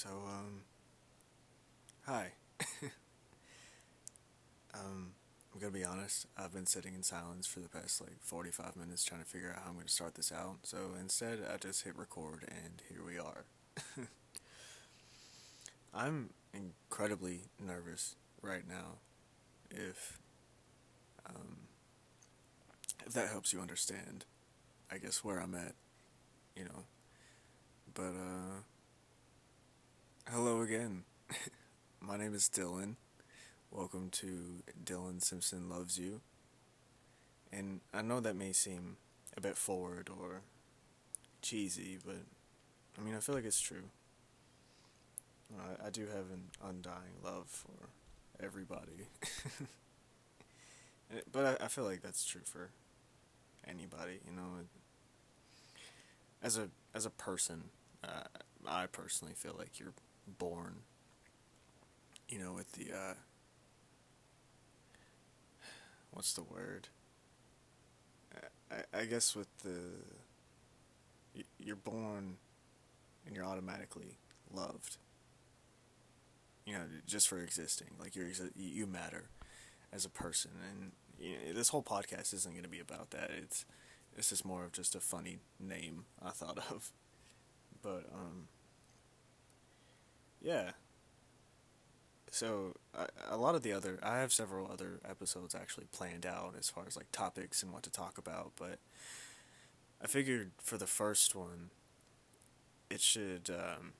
So, um, hi. um, I'm gonna be honest, I've been sitting in silence for the past like 45 minutes trying to figure out how I'm gonna start this out. So instead, I just hit record and here we are. I'm incredibly nervous right now. If, um, if that helps you understand, I guess where I'm at, you know. But, uh, hello again. My name is Dylan. Welcome to Dylan Simpson Loves You. And I know that may seem a bit forward or cheesy, but I mean, I feel like it's true. I, I do have an undying love for everybody. but I, I feel like that's true for anybody, you know. As a as a person, uh, I personally feel like you're born, you know, with the uh, what's the word? I, I guess with the you're born and you're automatically loved. You know, just for existing, like you're you matter as a person, and you know, this whole podcast isn't going to be about that. It's this is more of just a funny name I thought of, but um, yeah. So a lot of the other, I have several other episodes actually planned out as far as like topics and what to talk about, but I figured for the first one, it should. Um,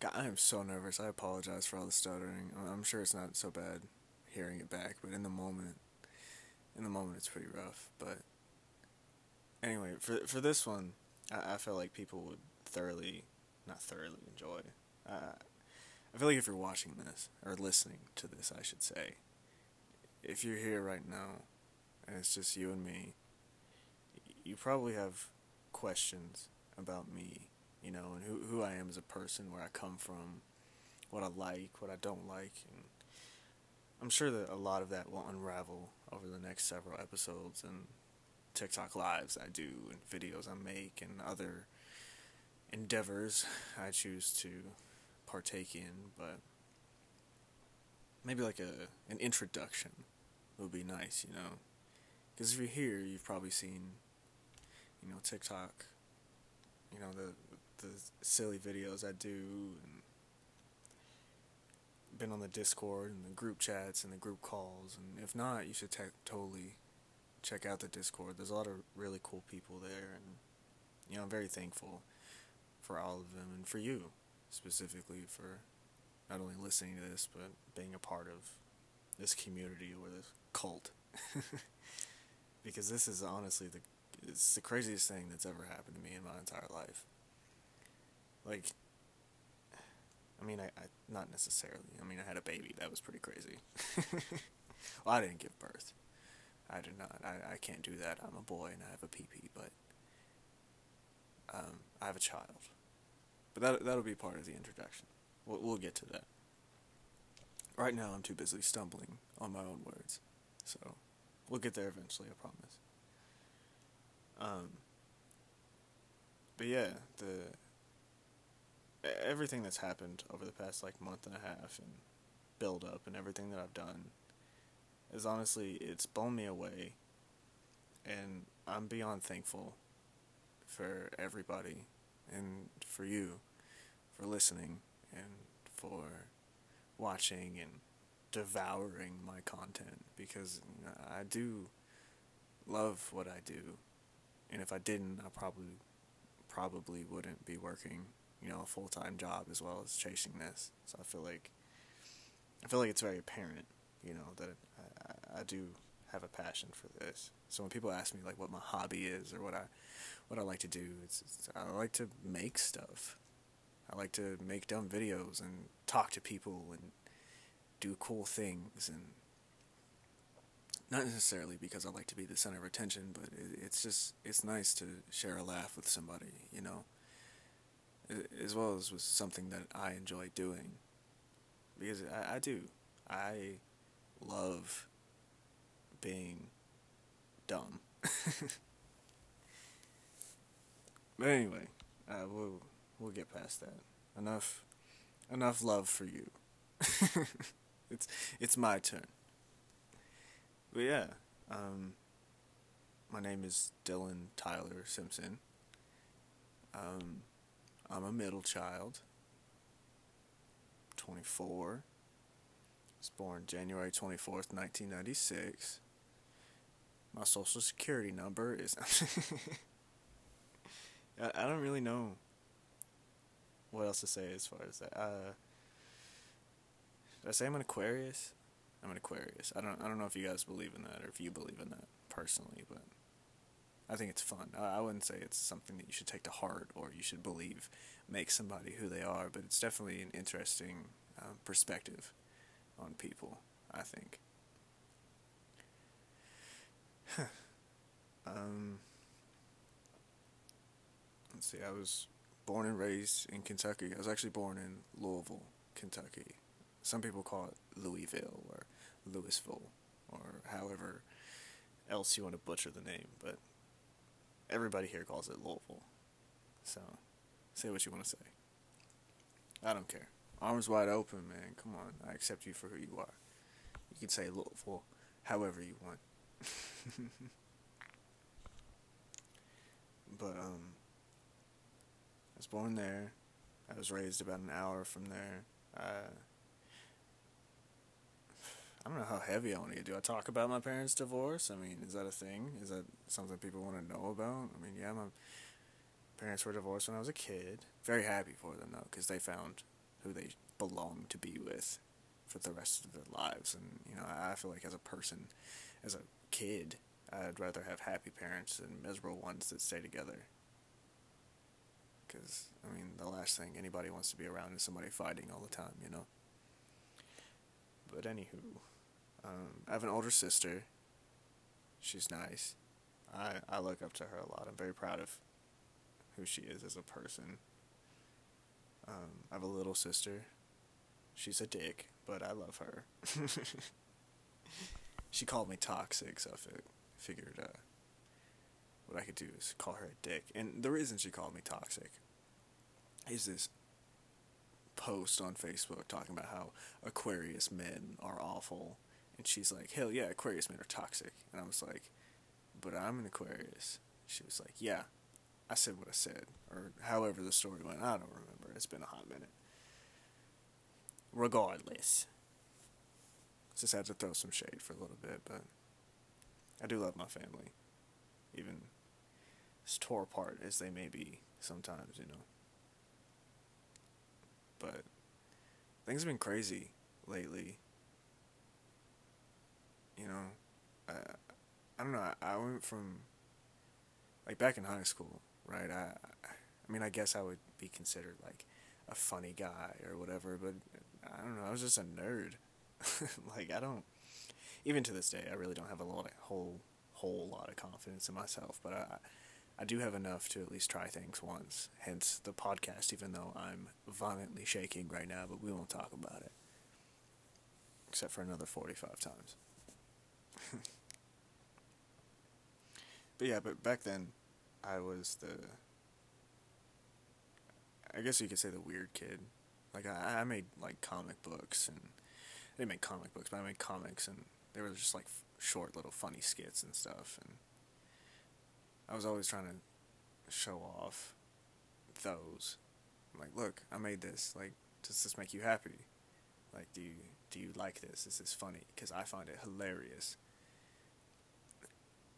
God, I am so nervous. I apologize for all the stuttering. I'm sure it's not so bad hearing it back, but in the moment, in the moment, it's pretty rough. But anyway, for for this one, I, I feel like people would thoroughly, not thoroughly enjoy. Uh, I feel like if you're watching this or listening to this, I should say, if you're here right now, and it's just you and me, you probably have questions about me, you know, and who who I am as a person, where I come from, what I like, what I don't like, and I'm sure that a lot of that will unravel over the next several episodes and TikTok lives I do and videos I make and other endeavors I choose to partake in, but maybe like a an introduction would be nice, you know. Because if you're here, you've probably seen, you know, TikTok, you know, the the silly videos I do, and been on the Discord and the group chats and the group calls. And if not, you should te- totally check out the Discord. There's a lot of really cool people there, and you know, I'm very thankful for all of them and for you specifically for not only listening to this but being a part of this community or this cult. because this is honestly the it's the craziest thing that's ever happened to me in my entire life. Like I mean I, I not necessarily. I mean I had a baby, that was pretty crazy. well I didn't give birth. I did not. I, I can't do that. I'm a boy and I have a PP, but um, I have a child. But that that'll be part of the introduction. We'll we'll get to that. Right now, I'm too busy stumbling on my own words, so we'll get there eventually. I promise. Um. But yeah, the everything that's happened over the past like month and a half and build up and everything that I've done is honestly it's blown me away and I'm beyond thankful for everybody and for you for listening and for watching and devouring my content because I do love what I do. And if I didn't, I probably probably wouldn't be working, you know, a full-time job as well as chasing this. So I feel like I feel like it's very apparent, you know, that I, I do have a passion for this. So when people ask me like what my hobby is or what I what I like to do, it's, it's I like to make stuff. I like to make dumb videos and talk to people and do cool things and not necessarily because I like to be the center of attention, but it, it's just it's nice to share a laugh with somebody, you know. As well as with something that I enjoy doing, because I, I do, I love being dumb. but anyway, uh, we'll we'll get past that. Enough, enough love for you. it's it's my turn. But yeah, um, my name is Dylan Tyler Simpson. Um, I'm a middle child. 24. Was born January 24th, 1996. My social security number is. I, I don't really know what else to say as far as that. Uh, did I say I'm an Aquarius? I'm an Aquarius. I don't. I don't know if you guys believe in that or if you believe in that personally, but I think it's fun. I, I wouldn't say it's something that you should take to heart or you should believe make somebody who they are, but it's definitely an interesting um, perspective on people. I think. Um, let's see. I was born and raised in Kentucky. I was actually born in Louisville, Kentucky. Some people call it Louisville or Louisville or however else you want to butcher the name, but everybody here calls it Louisville. So, say what you want to say. I don't care. Arms wide open, man. Come on. I accept you for who you are. You can say Louisville however you want. but, um, I was born there. I was raised about an hour from there. Uh, I don't know how heavy I want to. Do I talk about my parents' divorce? I mean, is that a thing? Is that something people want to know about? I mean, yeah, my parents were divorced when I was a kid. Very happy for them though, because they found who they belong to be with for the rest of their lives. And you know, I feel like as a person, as a kid, I'd rather have happy parents than miserable ones that stay together. Because I mean, the last thing anybody wants to be around is somebody fighting all the time, you know. But anywho. Um, I have an older sister. She's nice. I, I look up to her a lot. I'm very proud of who she is as a person. Um, I have a little sister. She's a dick, but I love her. she called me toxic, so I figured uh, what I could do is call her a dick. And the reason she called me toxic is this post on Facebook talking about how Aquarius men are awful and she's like, hell yeah, Aquarius men are toxic. And I was like, but I'm an Aquarius. She was like, yeah, I said what I said. Or however the story went. I don't remember. It's been a hot minute. Regardless. Just had to throw some shade for a little bit, but I do love my family. Even as tore apart as they may be sometimes, you know. But things have been crazy lately you know, I, I don't know. I, I went from like back in high school, right? I, I mean, I guess I would be considered like a funny guy or whatever, but I don't know. I was just a nerd. like I don't, even to this day, I really don't have a lot, of, whole, whole lot of confidence in myself. But I, I do have enough to at least try things once. Hence the podcast, even though I'm violently shaking right now. But we won't talk about it, except for another forty-five times. but yeah, but back then, I was the. I guess you could say the weird kid. Like I, I made like comic books and I didn't make comic books, but I made comics and they were just like short little funny skits and stuff and I was always trying to show off those. I'm like, look, I made this. Like, does this make you happy? Like, do you do you like this? Is this funny? Because I find it hilarious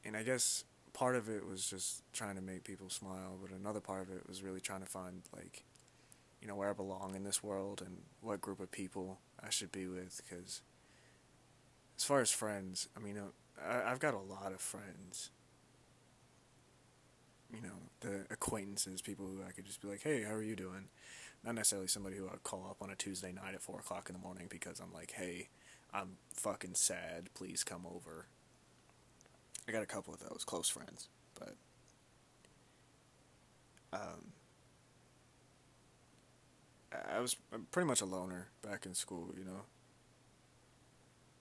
and I guess part of it was just trying to make people smile, but another part of it was really trying to find like, you know, where I belong in this world and what group of people I should be with. Because as far as friends, I mean, uh, I, I've got a lot of friends. You know, the acquaintances, people who I could just be like, "Hey, how are you doing?" Not necessarily somebody who I'd call up on a Tuesday night at four o'clock in the morning because I'm like, "Hey, I'm fucking sad. Please come over." I got a couple of those close friends, but um, I was pretty much a loner back in school, you know,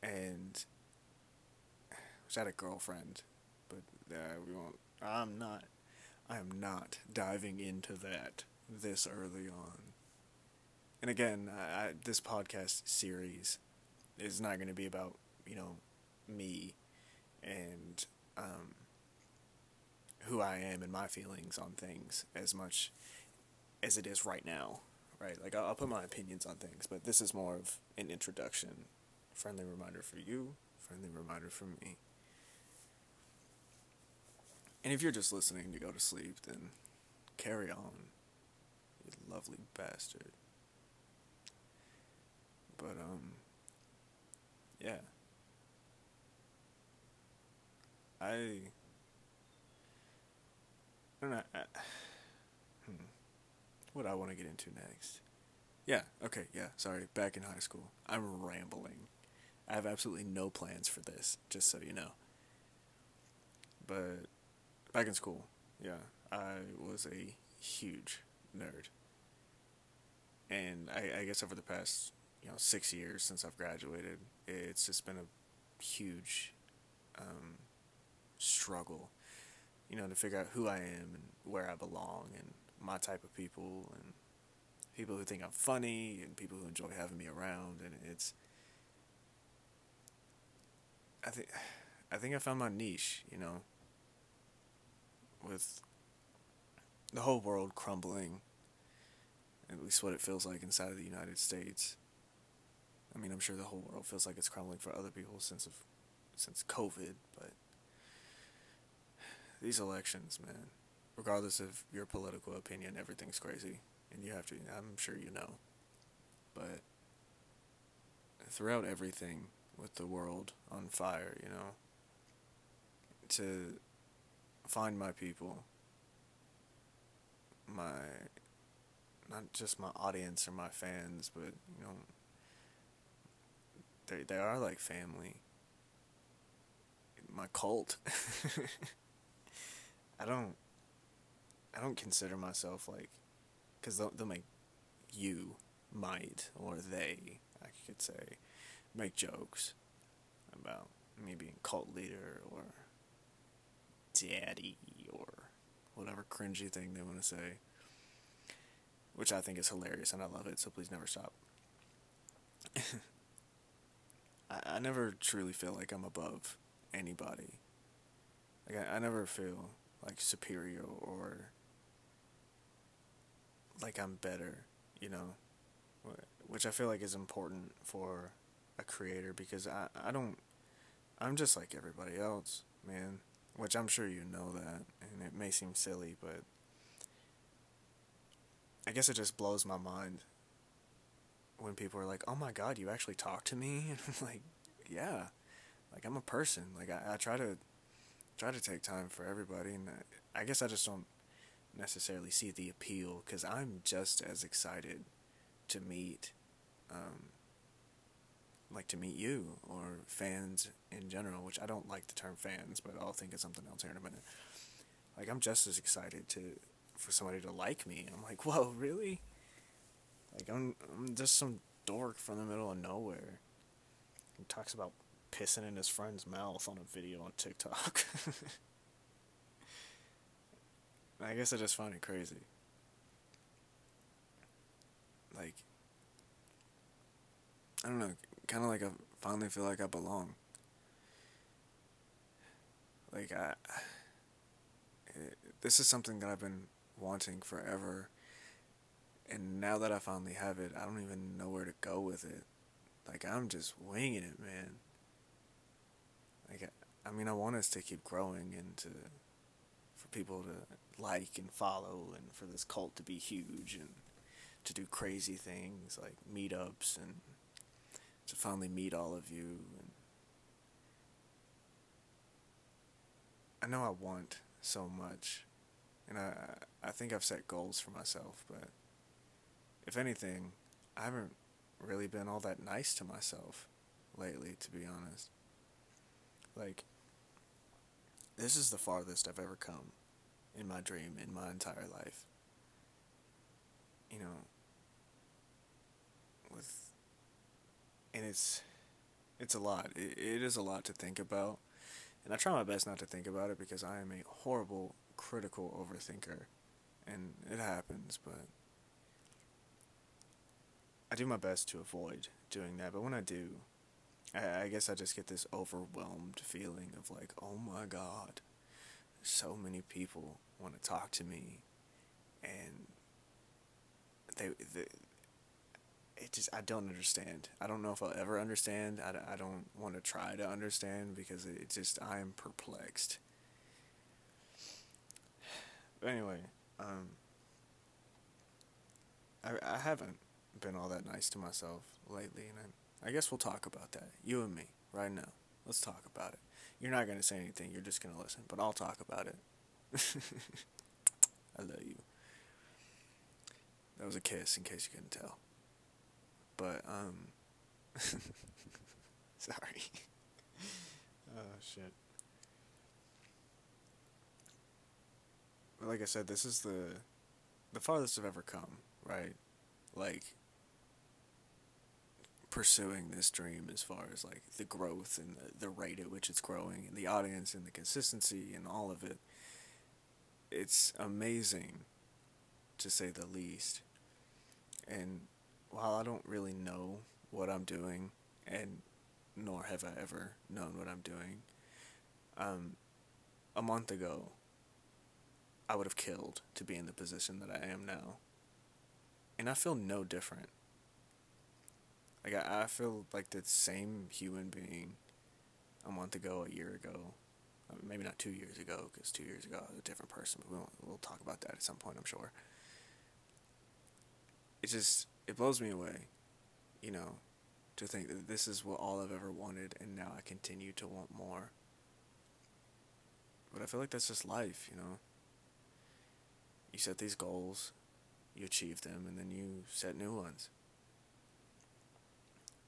and I was had a girlfriend, but uh, we won't. I'm not. I am not diving into that this early on. And again, I, I, this podcast series is not going to be about, you know, me and um, who I am and my feelings on things as much as it is right now, right? Like, I'll, I'll put my opinions on things, but this is more of an introduction, friendly reminder for you, friendly reminder for me. And if you're just listening to go to sleep, then carry on, you lovely bastard. But, um, yeah. I, I don't know. I. What I want to get into next? Yeah. Okay. Yeah. Sorry. Back in high school, I'm rambling. I have absolutely no plans for this, just so you know. But back in school, yeah, I was a huge nerd. And I, I guess over the past, you know, six years since I've graduated, it's just been a huge um, struggle, you know, to figure out who I am and where I belong and my type of people and people who think I'm funny and people who enjoy having me around. And it's, I think, I think I found my niche, you know, with the whole world crumbling, at least what it feels like inside of the United States. I mean, I'm sure the whole world feels like it's crumbling for other people since of since COVID, but these elections, man, regardless of your political opinion, everything's crazy, and you have to. I'm sure you know, but throughout everything with the world on fire, you know, to find my people my not just my audience or my fans, but you know they they are like family. My cult. I don't I don't consider myself like cuz they'll, they'll make you might or they I could say make jokes about me being cult leader or daddy or whatever cringy thing they want to say, which I think is hilarious and I love it. So please never stop. I, I never truly feel like I'm above anybody. Like I, I never feel like superior or like I'm better, you know, which I feel like is important for a creator because I, I don't, I'm just like everybody else, man which I'm sure you know that, and it may seem silly, but I guess it just blows my mind when people are like, "Oh my God, you actually talk to me," and I'm like, "Yeah, like I'm a person. Like I, I try to try to take time for everybody, and I, I guess I just don't necessarily see the appeal because I'm just as excited to meet um, like to meet you or fans in general, which I don't like the term fans, but I'll think of something else here in a minute. Like I'm just as excited to for somebody to like me. I'm like, whoa, really? Like I'm I'm just some dork from the middle of nowhere. He talks about pissing in his friend's mouth on a video on TikTok. I guess I just find it crazy. Like I don't know kind of like I finally feel like I belong. Like I, it, this is something that I've been wanting forever, and now that I finally have it, I don't even know where to go with it. Like I'm just winging it, man. Like I, I mean, I want us to keep growing and to, for people to like and follow, and for this cult to be huge and to do crazy things like meetups and to finally meet all of you. And I know I want so much, and I I think I've set goals for myself, but if anything, I haven't really been all that nice to myself lately, to be honest. Like, this is the farthest I've ever come in my dream in my entire life. You know, with and it's it's a lot. It, it is a lot to think about, and I try my best not to think about it because I am a horrible critical overthinker, and it happens, but I do my best to avoid doing that. But when I do, I, I guess I just get this overwhelmed feeling of like, oh my god, so many people want to talk to me, and they, they it just I don't understand. I don't know if I'll ever understand. I, I don't want to try to understand because it just I am perplexed. But anyway, um, I I haven't been all that nice to myself lately, and I, I guess we'll talk about that. You and me, right now. Let's talk about it. You're not gonna say anything. You're just gonna listen, but I'll talk about it. I love you. That was a kiss, in case you couldn't tell. But um, sorry. oh shit. But like I said, this is the the farthest I've ever come, right? Like pursuing this dream as far as like the growth and the, the rate at which it's growing and the audience and the consistency and all of it. It's amazing to say the least. And while I don't really know what I'm doing, and nor have I ever known what I'm doing, um, a month ago, I would have killed to be in the position that I am now. And I feel no different. Like, I, I feel like the same human being a month ago, a year ago. Maybe not two years ago, because two years ago I was a different person, but we'll, we'll talk about that at some point, I'm sure. It just, it blows me away, you know, to think that this is what all I've ever wanted, and now I continue to want more. But I feel like that's just life, you know. You set these goals, you achieve them, and then you set new ones.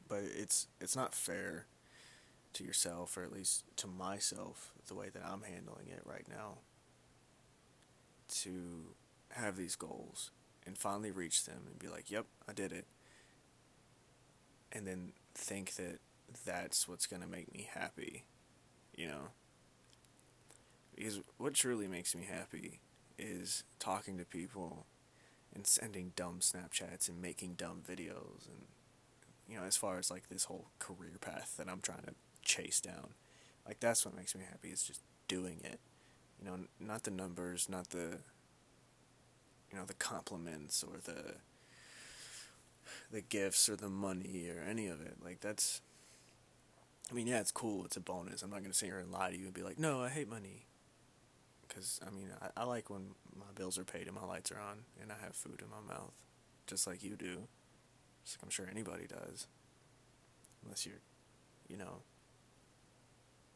But it's it's not fair to yourself, or at least to myself, the way that I'm handling it right now. To have these goals and finally reach them and be like, yep, I did it. And then think that that's what's going to make me happy, you know? Because what truly makes me happy is talking to people and sending dumb Snapchats and making dumb videos and, you know, as far as like this whole career path that I'm trying to chase down. Like, that's what makes me happy is just doing it. You know, not the numbers, not the you know the compliments or the the gifts or the money or any of it. Like that's I mean, yeah, it's cool. It's a bonus. I'm not going to sit here and lie to you and be like, "No, I hate money." Cuz I mean, I, I like when my bills are paid and my lights are on and I have food in my mouth, just like you do. Just like I'm sure anybody does. Unless you're, you know,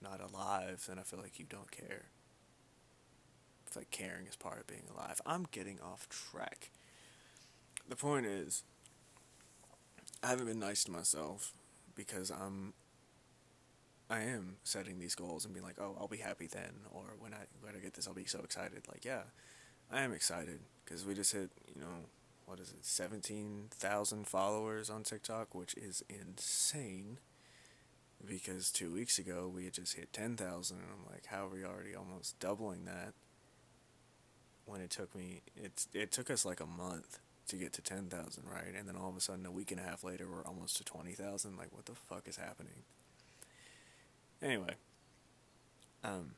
not alive, then I feel like you don't care It's like caring is part of being alive. I'm getting off track. The point is, I haven't been nice to myself because I'm. I am setting these goals and being like, oh, I'll be happy then, or when I when I get this, I'll be so excited. Like, yeah, I am excited because we just hit, you know, what is it, seventeen thousand followers on TikTok, which is insane. Because two weeks ago we had just hit ten thousand, and I'm like, how are we already almost doubling that? when it took me it it took us like a month to get to 10,000, right? And then all of a sudden a week and a half later we're almost to 20,000. Like what the fuck is happening? Anyway, um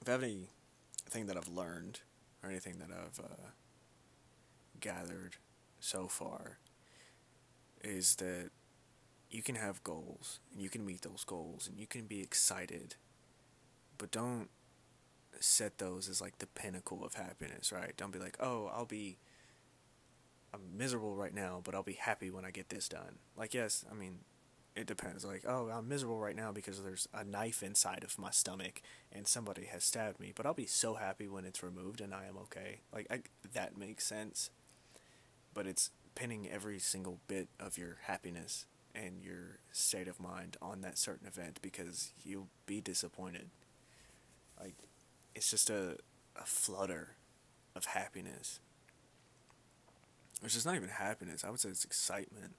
if I have anything that I've learned or anything that I've uh, gathered so far is that you can have goals and you can meet those goals and you can be excited, but don't set those as like the pinnacle of happiness, right? Don't be like, oh, I'll be, I'm miserable right now, but I'll be happy when I get this done. Like, yes, I mean, it depends. Like, oh, I'm miserable right now because there's a knife inside of my stomach and somebody has stabbed me, but I'll be so happy when it's removed and I am okay. Like, I, that makes sense. But it's pinning every single bit of your happiness and your state of mind on that certain event because you'll be disappointed. Like, it's just a, a flutter of happiness. Which is not even happiness. I would say it's excitement.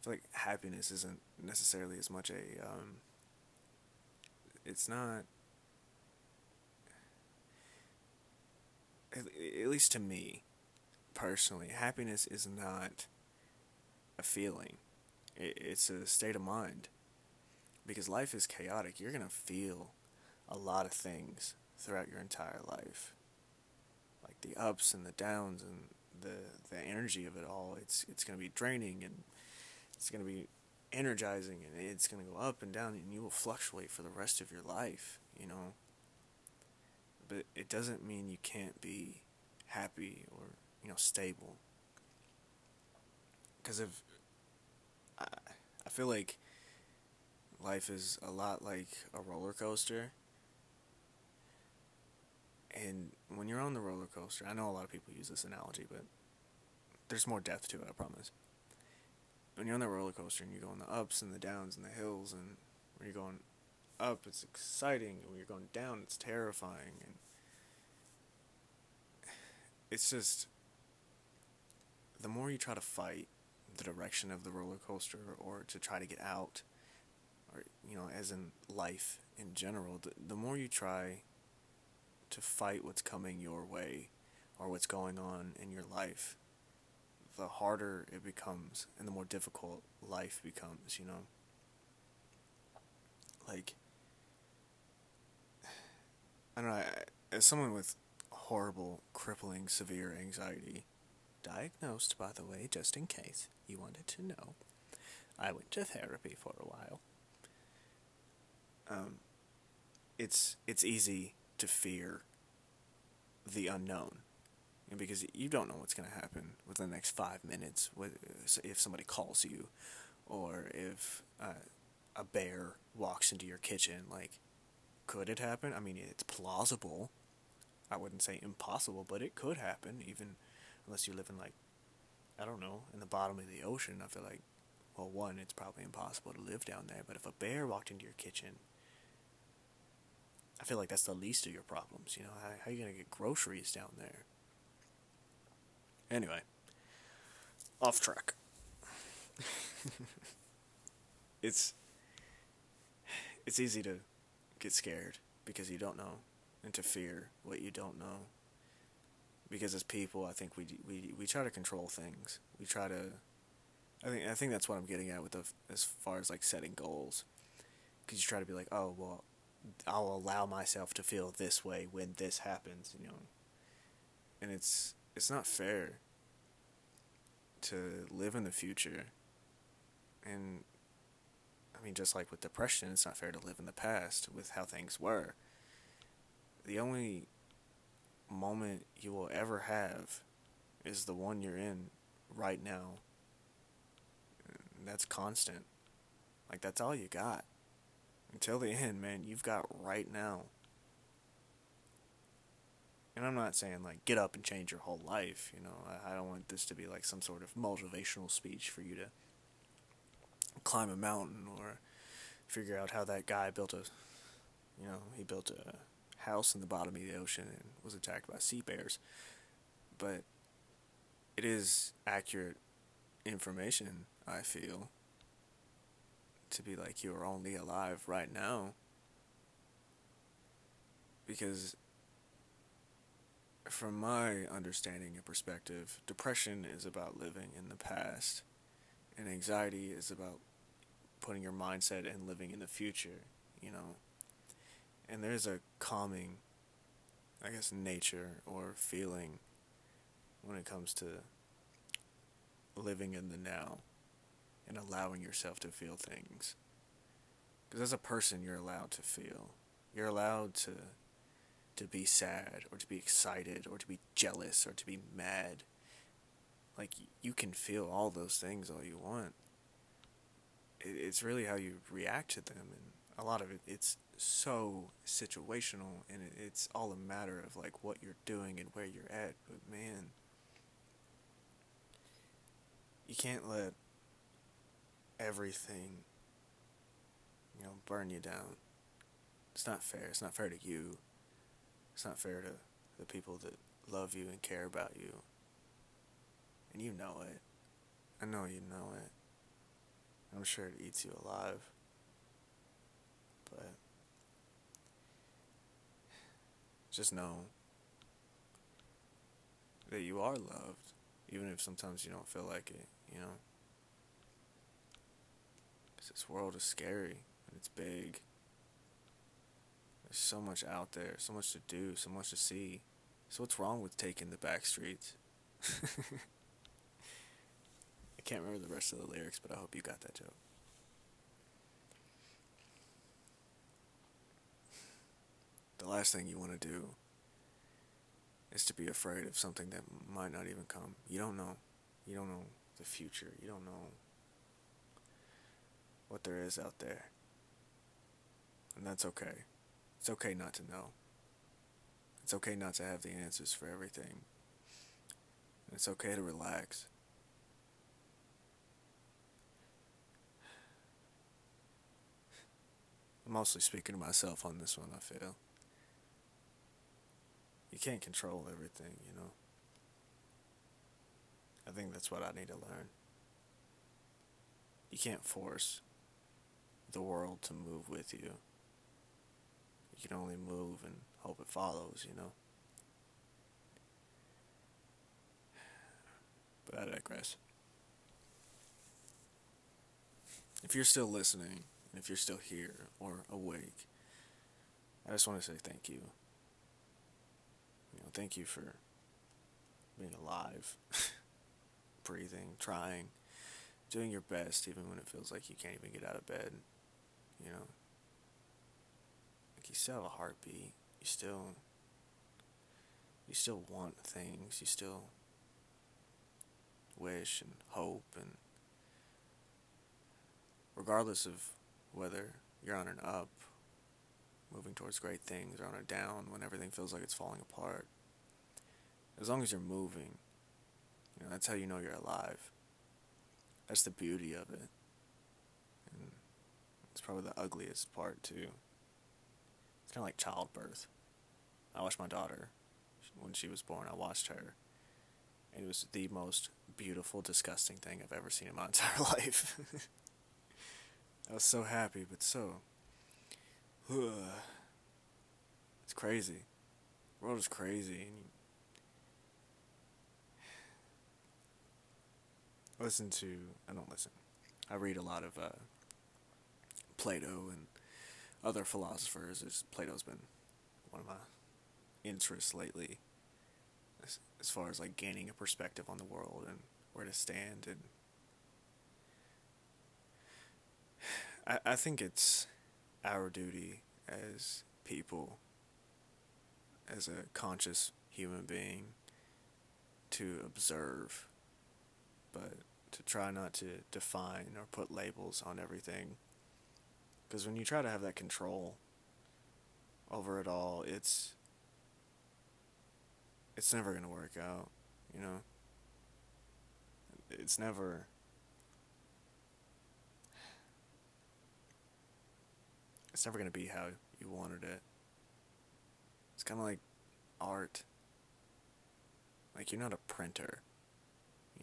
I feel like happiness isn't necessarily as much a um, it's not at least to me, personally, happiness is not a feeling. It's a state of mind. Because life is chaotic. You're going to feel a lot of things throughout your entire life. Like the ups and the downs and the the energy of it all. It's it's going to be draining and it's going to be energizing and it's going to go up and down and you will fluctuate for the rest of your life, you know. But it doesn't mean you can't be happy or, you know, stable. Cuz if I feel like life is a lot like a roller coaster. And when you're on the roller coaster, I know a lot of people use this analogy, but there's more depth to it, I promise. When you're on the roller coaster and you go on the ups and the downs and the hills, and when you're going up, it's exciting, and when you're going down, it's terrifying, and it's just the more you try to fight the direction of the roller coaster or to try to get out or you know as in life in general the, the more you try to fight what's coming your way or what's going on in your life the harder it becomes and the more difficult life becomes you know? Like i don't know as someone with horrible crippling severe anxiety diagnosed by the way just in case you wanted to know. I went to therapy for a while. Um, it's it's easy to fear the unknown, because you don't know what's going to happen within the next five minutes. If somebody calls you, or if uh, a bear walks into your kitchen, like, could it happen? I mean, it's plausible. I wouldn't say impossible, but it could happen, even unless you live in like I don't know, in the bottom of the ocean, I feel like, well, one, it's probably impossible to live down there, but if a bear walked into your kitchen, I feel like that's the least of your problems. You know, how, how are you going to get groceries down there? Anyway, off track. it's it's easy to get scared because you don't know and to fear what you don't know because as people, I think we we we try to control things. We try to. I think I think that's what I'm getting at with the as far as like setting goals, because you try to be like, oh well, I'll allow myself to feel this way when this happens, you know. And it's it's not fair to live in the future. And I mean, just like with depression, it's not fair to live in the past with how things were. The only moment you will ever have is the one you're in right now. That's constant. Like, that's all you got. Until the end, man, you've got right now. And I'm not saying, like, get up and change your whole life. You know, I, I don't want this to be like some sort of motivational speech for you to climb a mountain or figure out how that guy built a, you know, he built a house in the bottom of the ocean and was attacked by sea bears. But it is accurate information, I feel, to be like you are only alive right now. Because, from my understanding and perspective, depression is about living in the past, and anxiety is about putting your mindset and living in the future, you know and there's a calming, I guess, nature or feeling when it comes to living in the now and allowing yourself to feel things. Because as a person, you're allowed to feel. You're allowed to to be sad or to be excited or to be jealous or to be mad. Like you can feel all those things all you want. It's really how you react to them, and a lot of it it's so situational and it's all a matter of like what you're doing and where you're at but man you can't let everything you know burn you down. It's not fair. It's not fair to you. It's not fair to the people that love you and care about you. And you know it. I know you know it. I'm sure it eats you alive. But just know that you are loved, even if sometimes you don't feel like it, you know? This world is scary and it's big. There's so much out there, so much to do, so much to see. So, what's wrong with taking the back streets? I can't remember the rest of the lyrics, but I hope you got that joke. The last thing you want to do is to be afraid of something that might not even come. You don't know. You don't know the future. You don't know what there is out there. And that's okay. It's okay not to know. It's okay not to have the answers for everything. It's okay to relax. I'm mostly speaking to myself on this one, I feel. You can't control everything, you know? I think that's what I need to learn. You can't force the world to move with you. You can only move and hope it follows, you know? But I digress. If you're still listening, if you're still here or awake, I just want to say thank you. Thank you for being alive, breathing, trying, doing your best even when it feels like you can't even get out of bed. You know, like you still have a heartbeat. You still, you still want things. You still wish and hope and regardless of whether you're on an up moving towards great things or on a down when everything feels like it's falling apart as long as you're moving you know that's how you know you're alive that's the beauty of it and it's probably the ugliest part too it's kind of like childbirth i watched my daughter when she was born i watched her and it was the most beautiful, disgusting thing I've ever seen in my entire life. I was so happy, but so. it's crazy. The world is crazy. And listen to. I don't listen. I read a lot of uh, Plato and other philosophers. Plato's been one of my interests lately as, as far as like gaining a perspective on the world and where to stand and I, I think it's our duty as people as a conscious human being to observe but to try not to define or put labels on everything because when you try to have that control over it all it's it's never to work out, you know? It's never. It's never to be how you wanted it. It's kind of like art. Like, you're not a printer.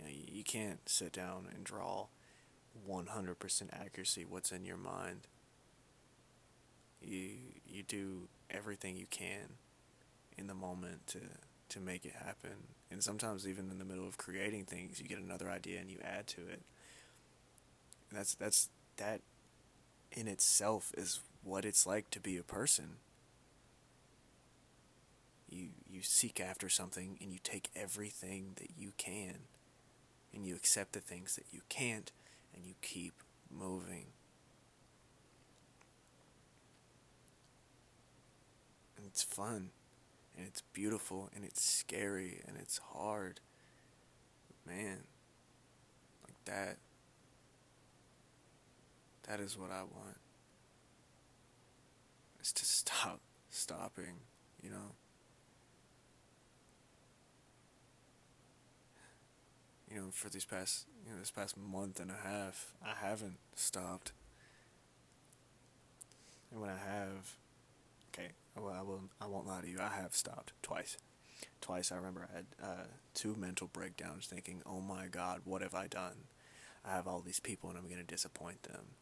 You know, you can't sit down and draw 100% accuracy what's in your mind. You you do everything you can in the moment to to make it happen. And sometimes even in the middle of creating things, you get another idea and you add to it. And that's that's that in itself is what it's like to be a person. You you seek after something and you take everything that you can and you accept the things that you can't and you keep moving. And it's fun and it's beautiful and it's scary and it's hard. Man, like that. That is what I want. Is to stop stopping, you know? You know, for these past, you know, this past month and a half, I haven't stopped. And when I have, okay, well, I will. I won't lie to you. I have stopped twice. Twice I remember I had uh, two mental breakdowns, thinking, "Oh my God, what have I done? I have all these people, and I'm going to disappoint them."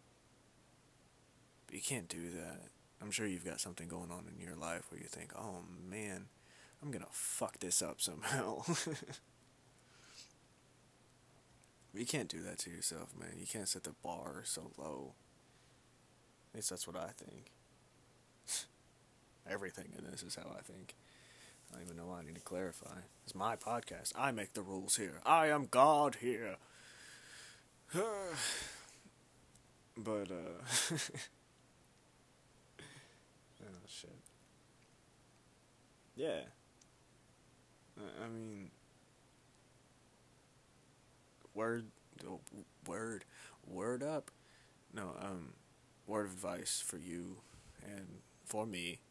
But you can't do that. I'm sure you've got something going on in your life where you think, "Oh man, I'm gonna fuck this up somehow. you can't do that to yourself, man. You can't set the bar so low. At least that's what I think. Everything in this is how I think. I don't even know why I need to clarify. It's my podcast. I make the rules here. I am God here. but, uh. oh, shit. Yeah. I mean. Word. Word. Word up. No, um. Word of advice for you and for me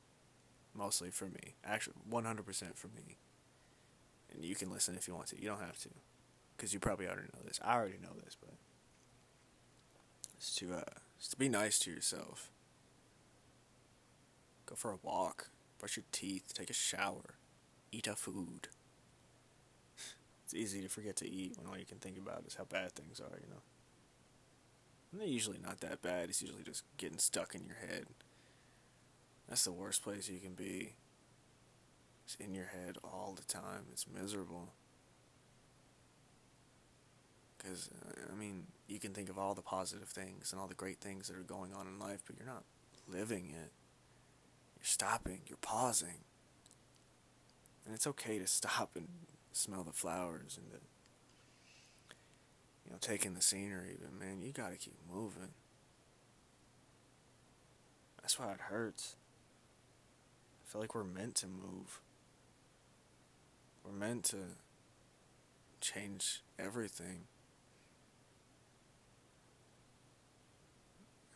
mostly for me. Actually, 100% for me. And you can listen if you want to. You don't have to. Because you probably already know this. I already know this, but. It's to, uh, it's to be nice to yourself. Go for a walk. Brush your teeth. Take a shower. Eat a food. It's easy to forget to eat when all you can think about is how bad things are, you know? And they're usually not that bad. It's usually just getting stuck in your head. That's the worst place you can be. It's in your head all the time. It's miserable. Because, uh, I mean, you can think of all the positive things and all the great things that are going on in life, but you're not living it. You're stopping, you're pausing. And it's okay to stop and smell the flowers and the, you know, taking the scenery, but man, you gotta keep moving. That's why it hurts. I feel like we're meant to move. We're meant to change everything.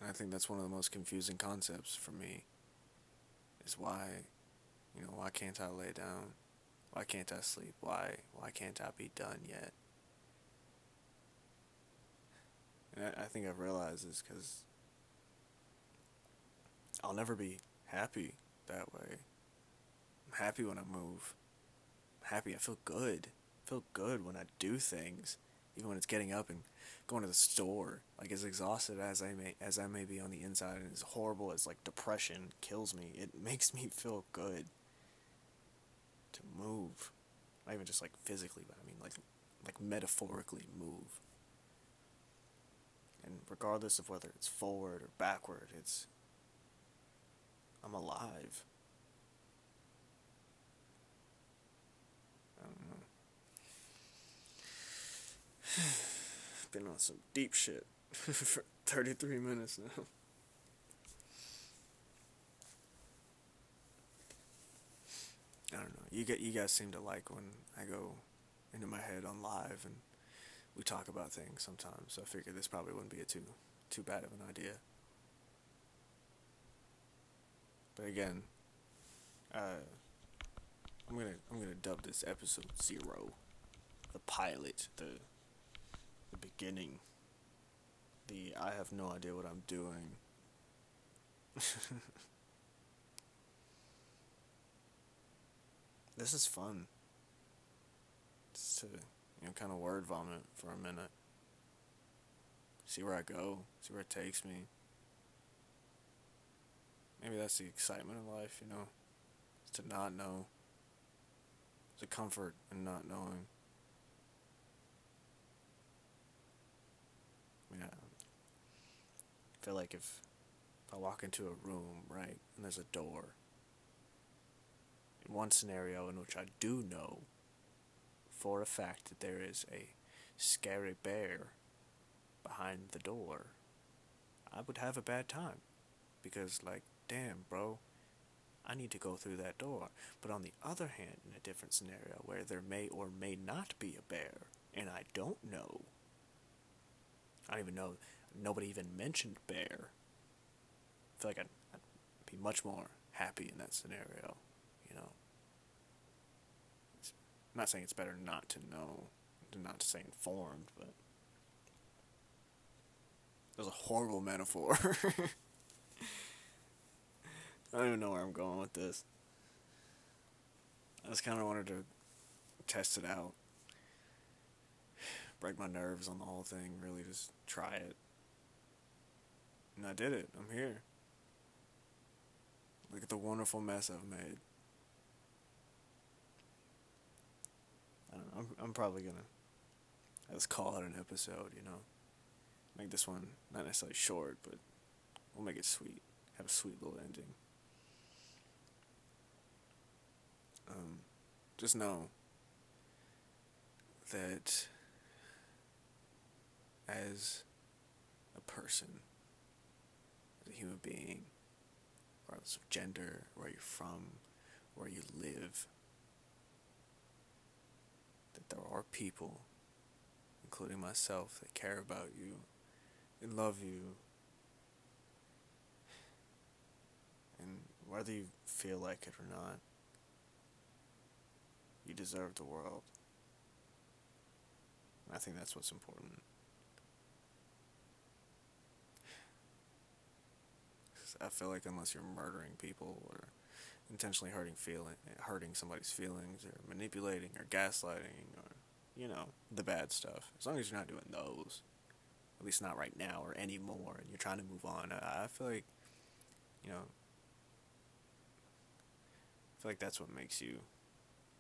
And I think that's one of the most confusing concepts for me. Is why, you know, why can't I lay down? Why can't I sleep? Why, why can't I be done yet? And I, I think I've realized this because I'll never be happy that way. I'm happy when I move. I'm happy. I feel good. I feel good when I do things, even when it's getting up and going to the store. Like as exhausted as I may as I may be on the inside, and as horrible as like depression kills me, it makes me feel good to move. Not even just like physically, but I mean like like metaphorically move. And regardless of whether it's forward or backward, it's I'm alive. I don't know. Been on some deep shit for 33 minutes now. I don't know. You get you guys seem to like when I go into my head on live and we talk about things sometimes. So I figured this probably wouldn't be a too too bad of an idea. But again, uh, I'm gonna I'm gonna dub this episode zero, the pilot, the the beginning, the I have no idea what I'm doing. this is fun. Just to you know, kind of word vomit for a minute. See where I go. See where it takes me. Maybe that's the excitement of life, you know, It's to not know. It's a comfort in not knowing. Mean, I feel like if, I walk into a room, right, and there's a door, one scenario in which I do know for a fact that there is a scary bear behind the door, I would have a bad time. Because, like, damn, bro, I need to go through that door. But on the other hand, in a different scenario where there may or may not be a bear, and I don't know, I don't even know, nobody even mentioned bear. I feel like I'd, I'd be much more happy in that scenario, you know. I'm not saying it's better not to know, not to say informed, but. That was a horrible metaphor. I don't even know where I'm going with this. I just kind of wanted to test it out. Break my nerves on the whole thing, really just try it. And I did it. I'm here. Look at the wonderful mess I've made. I'm I'm probably gonna let's call it an episode. You know, make this one not necessarily short, but we'll make it sweet. Have a sweet little ending. Um, just know that as a person, as a human being, regardless of gender, where you're from, where you live, there are people, including myself, that care about you and love you. And whether you feel like it or not, you deserve the world. I think that's what's important. I feel like unless you're murdering people or intentionally hurting feeling, hurting somebody's feelings, or manipulating, or gaslighting, or you know the bad stuff. As long as you're not doing those, at least not right now or anymore, and you're trying to move on. I, I feel like, you know, I feel like that's what makes you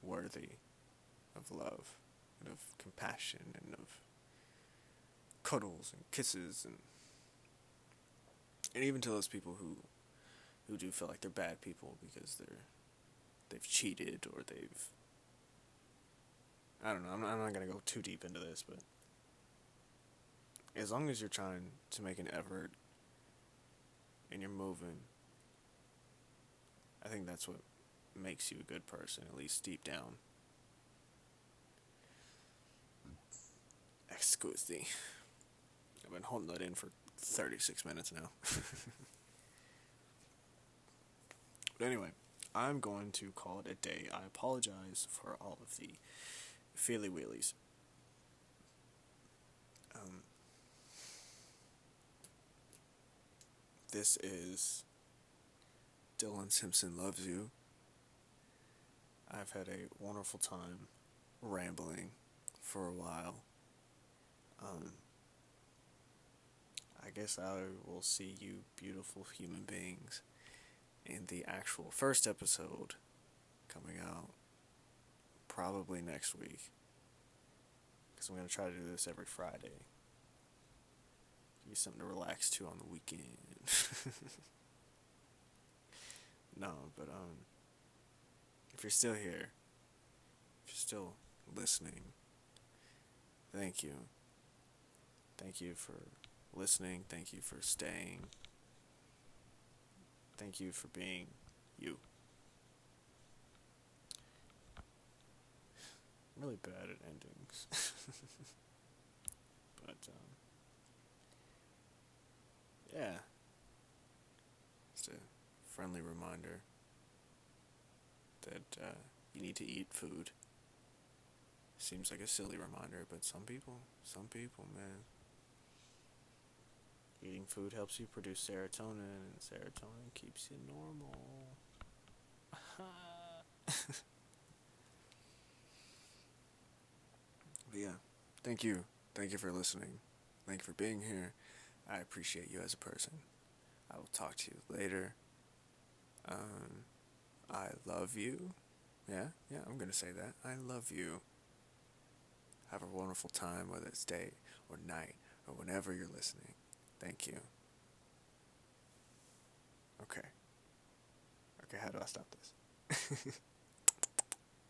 worthy of love and of compassion and of cuddles and kisses and and even to those people who who do feel like they're bad people because they're they've cheated or they've I don't know. I'm not, I'm not gonna go too deep into this, but as long as you're trying to make an effort and you're moving, I think that's what makes you a good person, at least deep down. Excuse me. I've been holding that in for 36 minutes now. but anyway, I'm going to call it a day. I apologize for all of the feely wheelies. Um, this is Dylan Simpson Loves You. I've had a wonderful time rambling for a while. Um, I guess I will see you, beautiful human beings, in the actual first episode coming out probably next week. Because I'm going to try to do this every Friday. Give you something to relax to on the weekend. no, but, um, if you're still here, if you're still listening, thank you. Thank you for listening. Thank you for staying. Thank you for being you. I'm really bad at endings. but, um, yeah. Just a friendly reminder that uh, you need to eat food. Seems like a silly reminder, but some people, some people, man. Eating food helps you produce serotonin, and serotonin keeps you normal. but yeah, thank you. Thank you for listening. Thank you for being here. I appreciate you as a person. I will talk to you later. Um, I love you. Yeah, yeah, I'm gonna say that. I love you. Have a wonderful time, whether it's day or night or whenever you're listening. Thank you. Okay. Okay, how do I stop this?